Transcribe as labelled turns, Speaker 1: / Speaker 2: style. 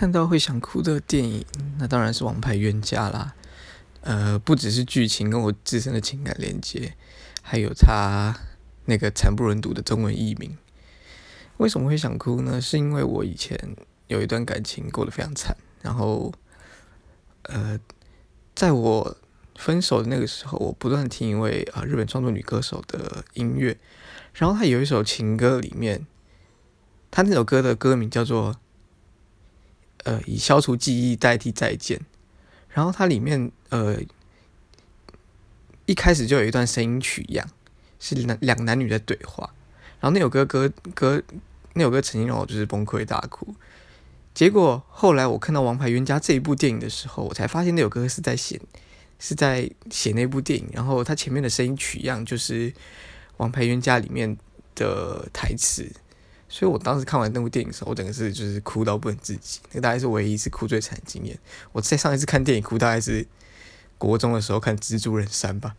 Speaker 1: 看到会想哭的电影，那当然是《王牌冤家》啦。呃，不只是剧情跟我自身的情感连接，还有他那个惨不忍睹的中文译名。为什么会想哭呢？是因为我以前有一段感情过得非常惨，然后，呃，在我分手的那个时候，我不断听一位啊日本创作女歌手的音乐，然后她有一首情歌里面，她那首歌的歌名叫做。呃，以消除记忆代替再见，然后它里面呃一开始就有一段声音取样，是男两男女的对话，然后那首歌歌歌那首歌曾经让我就是崩溃大哭，结果后来我看到《王牌冤家》这一部电影的时候，我才发现那首歌是在写是在写那部电影，然后它前面的声音取样就是《王牌冤家》里面的台词。所以我当时看完那部电影的时候，我整个是就是哭到不能自己，那大概是唯一一次哭最惨的经验。我在上一次看电影哭，大概是国中的时候看《蜘蛛人三》吧。